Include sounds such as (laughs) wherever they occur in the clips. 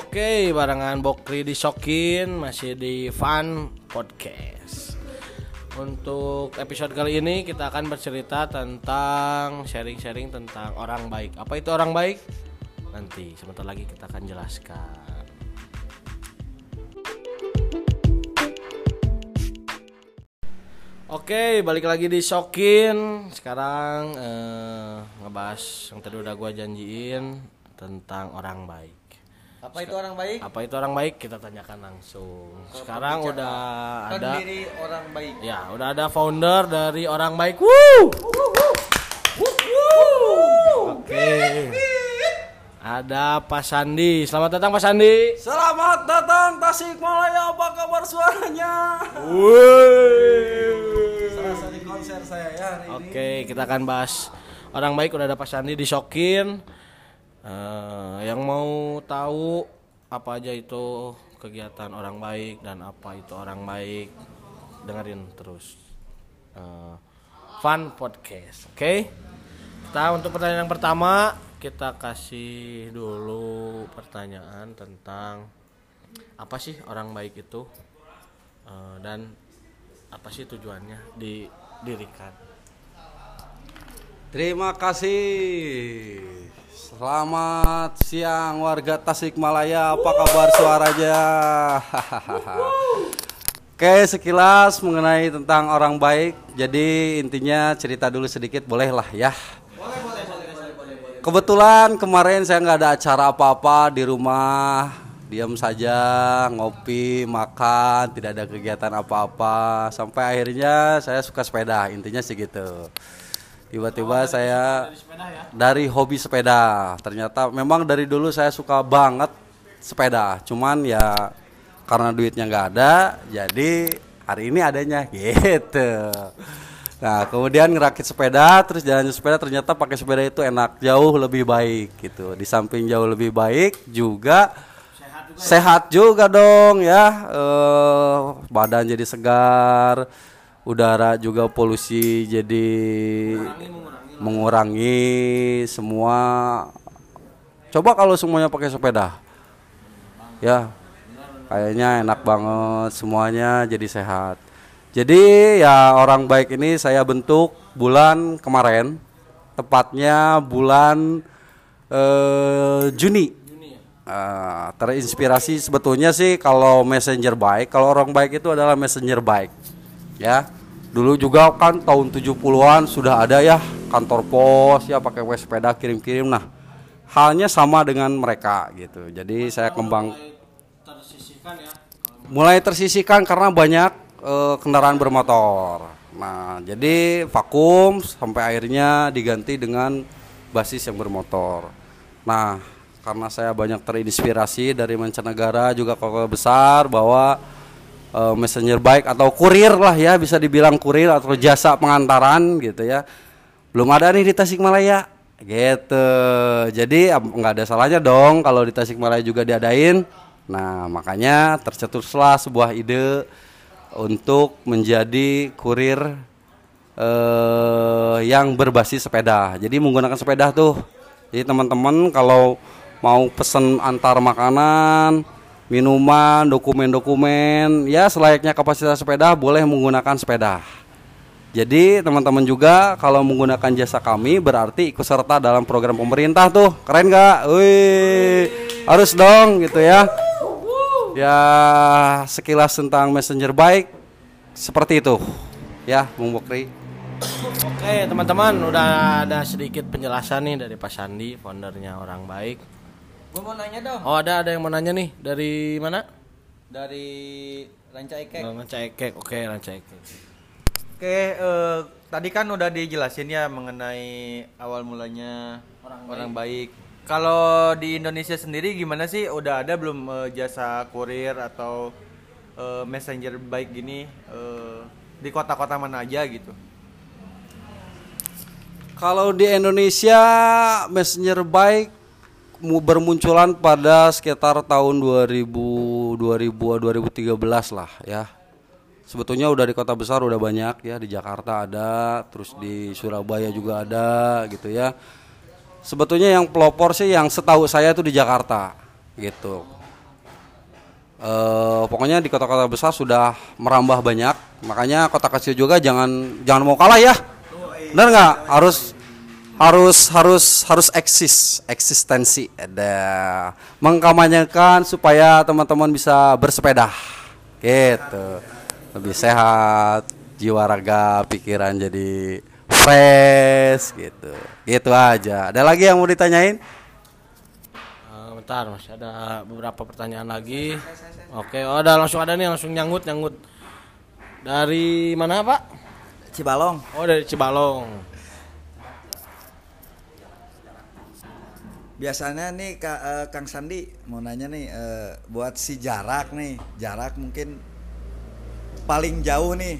Oke, barengan Bokri disokin masih di Fun Podcast. Untuk episode kali ini kita akan bercerita tentang sharing-sharing tentang orang baik. Apa itu orang baik? Nanti sebentar lagi kita akan jelaskan. Oke, balik lagi di Sokin. Sekarang eh, ngebahas yang tadi udah gua janjiin tentang orang baik. Apa itu orang baik? Apa itu orang baik? Kita tanyakan langsung. Sekarang udah ada Pendiri orang baik. ya, udah ada founder dari orang baik. Woo! Oke. Ada Pak Sandi. Selamat datang Pak Sandi. Selamat datang Tasikmalaya. Apa kabar suaranya? Serasa di konser saya ya hari ini. Oke, kita akan bahas orang baik udah ada Pak Sandi disokin. Eh, yang mau tahu apa aja itu kegiatan orang baik dan apa itu orang baik, dengerin terus. Eh, fun podcast, oke? Kita untuk pertanyaan yang pertama kita kasih dulu pertanyaan tentang apa sih orang baik itu Eh, dan apa sih tujuannya didirikan. Terima kasih. Selamat siang warga Tasikmalaya. Apa kabar suaranya? (laughs) Oke, sekilas mengenai tentang orang baik. Jadi intinya cerita dulu sedikit bolehlah ya. Kebetulan kemarin saya nggak ada acara apa-apa di rumah, diam saja, ngopi, makan, tidak ada kegiatan apa-apa. Sampai akhirnya saya suka sepeda, intinya sih gitu. Tiba-tiba saya dari hobi sepeda. Ternyata memang dari dulu saya suka banget sepeda. Cuman ya karena duitnya nggak ada, jadi hari ini adanya (laughs) gitu. Nah, kemudian ngerakit sepeda, terus jalan sepeda ternyata pakai sepeda itu enak, jauh lebih baik gitu. Di samping jauh lebih baik juga sehat juga, dong ya. Eh, badan jadi segar, udara juga polusi jadi mengurangi semua. Coba kalau semuanya pakai sepeda, ya kayaknya enak banget semuanya jadi sehat. Jadi ya orang baik ini saya bentuk bulan kemarin, tepatnya bulan eh, Juni. Eh, terinspirasi sebetulnya sih kalau messenger baik, kalau orang baik itu adalah messenger baik. Ya. Dulu juga kan tahun 70-an sudah ada ya kantor pos ya pakai web sepeda kirim-kirim. Nah, halnya sama dengan mereka gitu. Jadi saya kembang Tersisihkan ya. mulai tersisihkan karena banyak eh, kendaraan bermotor. Nah, jadi vakum sampai akhirnya diganti dengan basis yang bermotor. Nah, karena saya banyak terinspirasi dari mancanegara juga kota besar bahwa eh, messenger bike atau kurir lah ya bisa dibilang kurir atau jasa pengantaran gitu ya. Belum ada nih di Tasikmalaya gitu. Jadi nggak ada salahnya dong kalau di Tasikmalaya juga diadain. Nah, makanya tercetuslah sebuah ide untuk menjadi kurir eh, yang berbasis sepeda. Jadi menggunakan sepeda tuh. Jadi teman-teman kalau mau pesen antar makanan, minuman, dokumen-dokumen, ya selayaknya kapasitas sepeda boleh menggunakan sepeda. Jadi teman-teman juga kalau menggunakan jasa kami berarti ikut serta dalam program pemerintah tuh. Keren nggak? Wih, harus dong gitu ya. Ya sekilas tentang messenger baik seperti itu. Ya, Bung Bokri. Oke teman-teman udah ada sedikit penjelasan nih dari Pak Sandi foundernya orang baik. Gue mau nanya dong Oh ada ada yang mau nanya nih dari mana? dari Ranca Ekek. Ranca Ekek. Oke Ranca Ekek. Oke, eh, tadi kan udah dijelasin ya mengenai awal mulanya orang, baik. Kalau di Indonesia sendiri gimana sih? Udah ada belum eh, jasa kurir atau eh, messenger baik gini eh, di kota-kota mana aja gitu? Kalau di Indonesia messenger bike mu- bermunculan pada sekitar tahun 2000 2000 2013 lah ya. Sebetulnya udah di kota besar udah banyak ya di Jakarta ada, terus di Surabaya juga ada gitu ya. Sebetulnya yang pelopor sih yang setahu saya tuh di Jakarta gitu. Eh, pokoknya di kota-kota besar sudah merambah banyak, makanya kota kecil juga jangan jangan mau kalah ya. Benar nggak? Harus harus harus harus eksis eksistensi. Ada. Mengkampanyekan supaya teman-teman bisa bersepeda. Gitu. Lebih sehat jiwa raga pikiran jadi fresh gitu. Gitu aja. Ada lagi yang mau ditanyain? Eh, bentar masih ada beberapa pertanyaan lagi. Oke oh ada langsung ada nih langsung nyanggut nyanggut dari mana pak? Cibalong. oh dari Cibalong Biasanya nih Ka- eh, Kang Sandi mau nanya nih eh, buat si jarak nih, jarak mungkin paling jauh nih.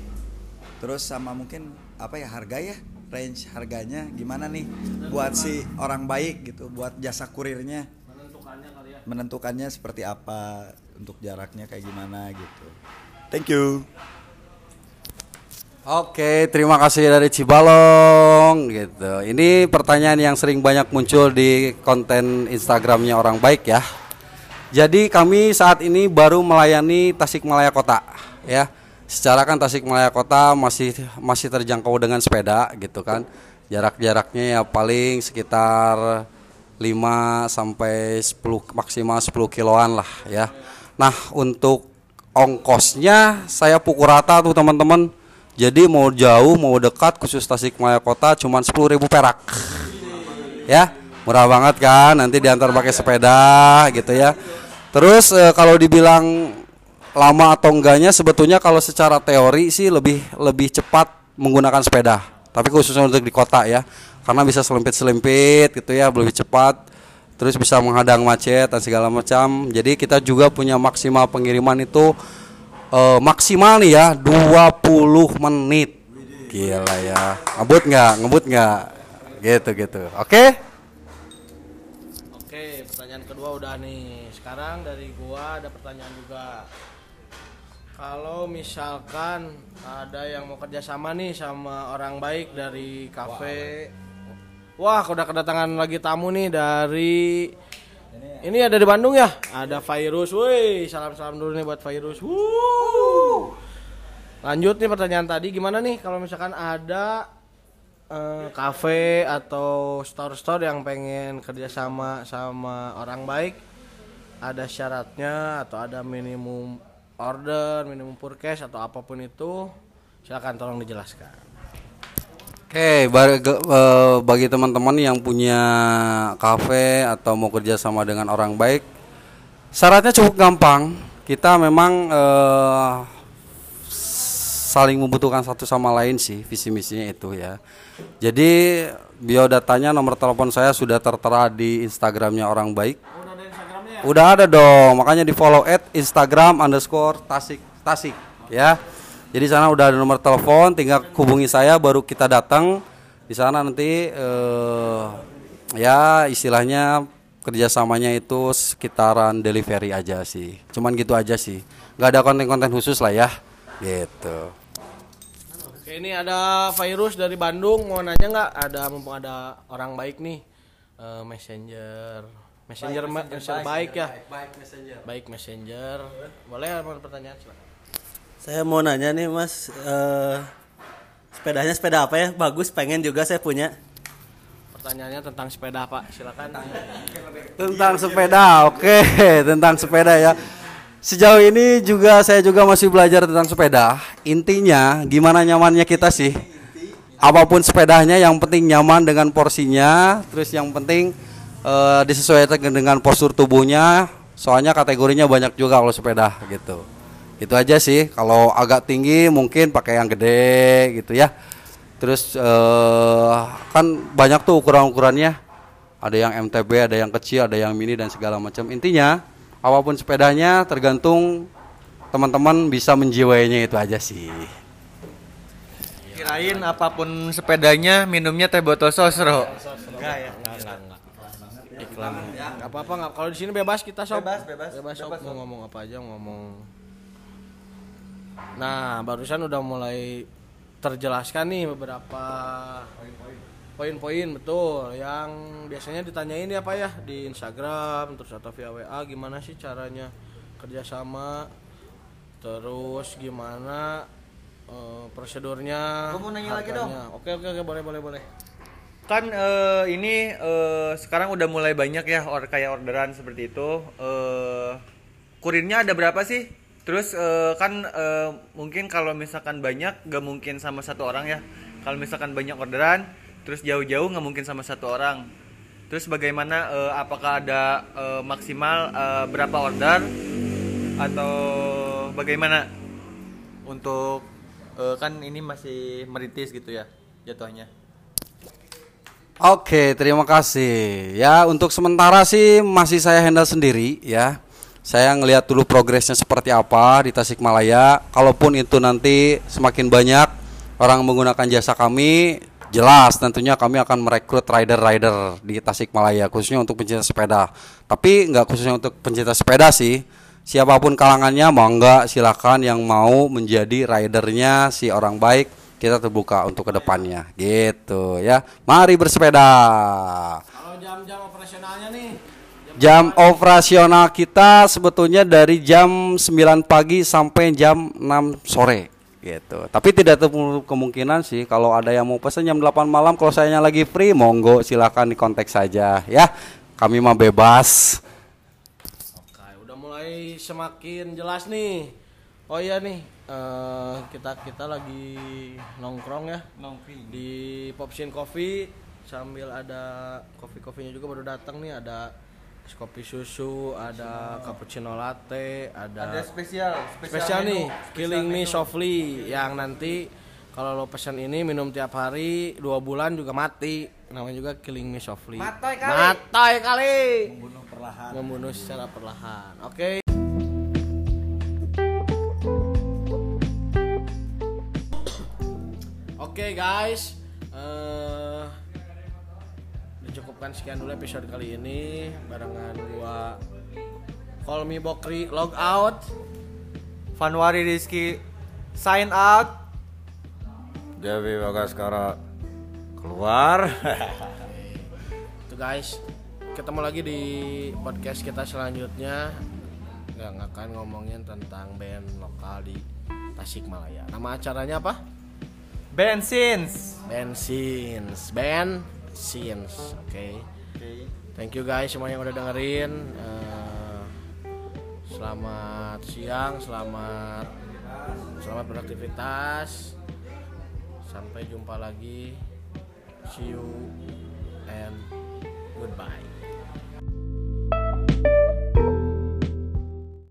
Terus sama mungkin apa ya harga ya? Range harganya gimana nih buat si orang baik gitu, buat jasa kurirnya. Menentukannya seperti apa untuk jaraknya kayak gimana gitu. Thank you. Oke, terima kasih dari Cibalong gitu. Ini pertanyaan yang sering banyak muncul di konten Instagramnya orang baik ya. Jadi kami saat ini baru melayani Tasikmalaya Kota ya. Secara kan Tasikmalaya Kota masih masih terjangkau dengan sepeda gitu kan. Jarak-jaraknya ya paling sekitar 5 sampai 10 maksimal 10 kiloan lah ya. Nah, untuk ongkosnya saya pukul rata tuh teman-teman. Jadi mau jauh mau dekat khusus Tasikmalaya Kota cuman 10.000 perak. Ya, murah banget kan. Nanti diantar pakai sepeda gitu ya. Terus eh, kalau dibilang lama atau enggaknya sebetulnya kalau secara teori sih lebih lebih cepat menggunakan sepeda. Tapi khususnya untuk di kota ya. Karena bisa selimpit-selimpit gitu ya, lebih cepat. Terus bisa menghadang macet dan segala macam. Jadi kita juga punya maksimal pengiriman itu eh, maksimal nih ya 20 menit. Gila ya. Ngebut nggak? Ngebut nggak? Gitu gitu. Oke? Oke, pertanyaan kedua udah nih. Sekarang dari gua ada pertanyaan juga. Kalau misalkan ada yang mau kerjasama nih sama orang baik dari kafe, wah, udah kedatangan lagi tamu nih dari ini ada di Bandung ya? Ada Virus, woi, salam-salam dulu nih buat Virus. Wuh. Lanjut nih pertanyaan tadi, gimana nih kalau misalkan ada eh, kafe atau store-store yang pengen kerjasama sama orang baik ada syaratnya atau ada minimum order, minimum purchase atau apa pun itu silakan tolong dijelaskan. Oke, bagi, eh, bagi teman-teman yang punya kafe atau mau kerja sama dengan orang baik, syaratnya cukup gampang. Kita memang eh, saling membutuhkan satu sama lain sih visi misinya itu ya. Jadi biodatanya nomor telepon saya sudah tertera di Instagramnya orang baik. Udah ada dong, makanya di follow at Instagram underscore tasik tasik ya. Jadi sana udah ada nomor telepon, tinggal hubungi saya baru kita datang. Di sana nanti eh, ya istilahnya kerjasamanya itu sekitaran delivery aja sih. Cuman gitu aja sih. nggak ada konten-konten khusus lah ya. Gitu. Oke, ini ada Virus dari Bandung mau nanya nggak? Ada mumpung ada orang baik nih eh, messenger messenger ma- messenger baik ya baik messenger boleh ada pertanyaan silakan Saya mau nanya nih mas, eh, sepedanya sepeda apa ya? Bagus, pengen juga saya punya. pertanyaannya tentang sepeda pak silakan Tentang sepeda, oke, (laughs) tentang sepeda ya. Sejauh ini juga saya juga masih belajar tentang sepeda. Intinya gimana nyamannya kita sih. Apa pun sepedanya yang penting nyaman dengan porsinya, terus yang penting eh, disesuaikan dengan postur tubuhnya. Soalnya kategorinya banyak juga kalau sepeda gitu. Itu aja sih. Kalau agak tinggi mungkin pakai yang gede gitu ya. Terus eh, kan banyak tuh ukuran-ukurannya ada yang MTB, ada yang kecil, ada yang mini dan segala macam. Intinya apa pun sepedanya tergantung teman-teman bisa menjiwainya itu aja sih. Kirain apa pun sepedanya minumnya teh botol sosro. enggak ya enggak enggak enggak apa-apa nggak kalau di sini bebas kita sob Bebas, bebas. bebas sob mau ngomong apa aja ngomong nah barusan udah mulai terjelaskan nih beberapa poin-poin betul yang biasanya ditanyain ya pak ya di Instagram terus atau via WA gimana sih caranya kerjasama terus gimana eh, prosedurnya mau nanya lagi harganya. oke oke oke boleh boleh boleh Kan eh, ini eh, sekarang udah mulai banyak ya or kayak orderan seperti itu. Eh, kurirnya ada berapa sih? Terus eh, kan eh, mungkin kalau misalkan banyak gak mungkin sama satu orang ya. Kalau misalkan banyak orderan, terus jauh-jauh nggak mungkin sama satu orang. Terus bagaimana? eh, apakah ada eh, maksimal eh, berapa order atau bagaimana? Untuk eh, kan ini masih meritis gitu ya jatuhnya. Oke, terima kasih. Ya, untuk sementara sih masih saya handle sendiri ya. Saya ngelihat dulu progresnya seperti apa di Tasikmalaya. Kalaupun itu nanti semakin banyak orang menggunakan jasa kami, jelas tentunya kami akan merekrut rider-rider di Tasikmalaya khususnya untuk pencinta sepeda. Tapi nggak khususnya untuk pencinta sepeda sih. Siapa pun kalangannya mau nggak silakan yang mau menjadi ridernya si orang baik kita terbuka untuk ke depannya gitu ya mari bersepeda kalau jam-jam operasionalnya nih jam operasional kita sebetulnya dari jam 9 pagi sampai jam 6 sore gitu tapi tidak terlalu kemungkinan sih kalau ada yang mau pesan jam 8 malam kalau saya lagi free monggo silahkan di kontak saja ya kami mah bebas Oke, udah mulai semakin jelas nih. Oh iya nih, eh, kita kita lagi nongkrong ya Nongkrong. di Popsin Coffee sambil ada kopi kopinya juga baru datang nih ada kopi susu, ada cappuccino latte, ada, Ada spesial, spesial nih menu, Killing Me menu. Softly yang nanti kalau lo pesan ini minum tiap hari dua bulan juga mati namanya juga Killing Me Softly Matoy kali. Matoy kali Membunuh perlahan. membunuh secara perlahan. Oke. Oke guys, dicukupkan sekian dulu episode kali ini barengan gua Call Me Bokri log out. Fanwari Rizky sign out. Dewi Bagaskara keluar. (laughs) Itu guys, ketemu lagi di podcast kita selanjutnya. Nggak akan ngomongin tentang band lokal di Tasikmalaya. Nama acaranya apa? Bensins. Bensins Band Sins Oke. Thank you guys semua yang udah dengerin Eh, Selamat siang Selamat Selamat beraktivitas. Sampai jumpa lagi. See you And Goodbye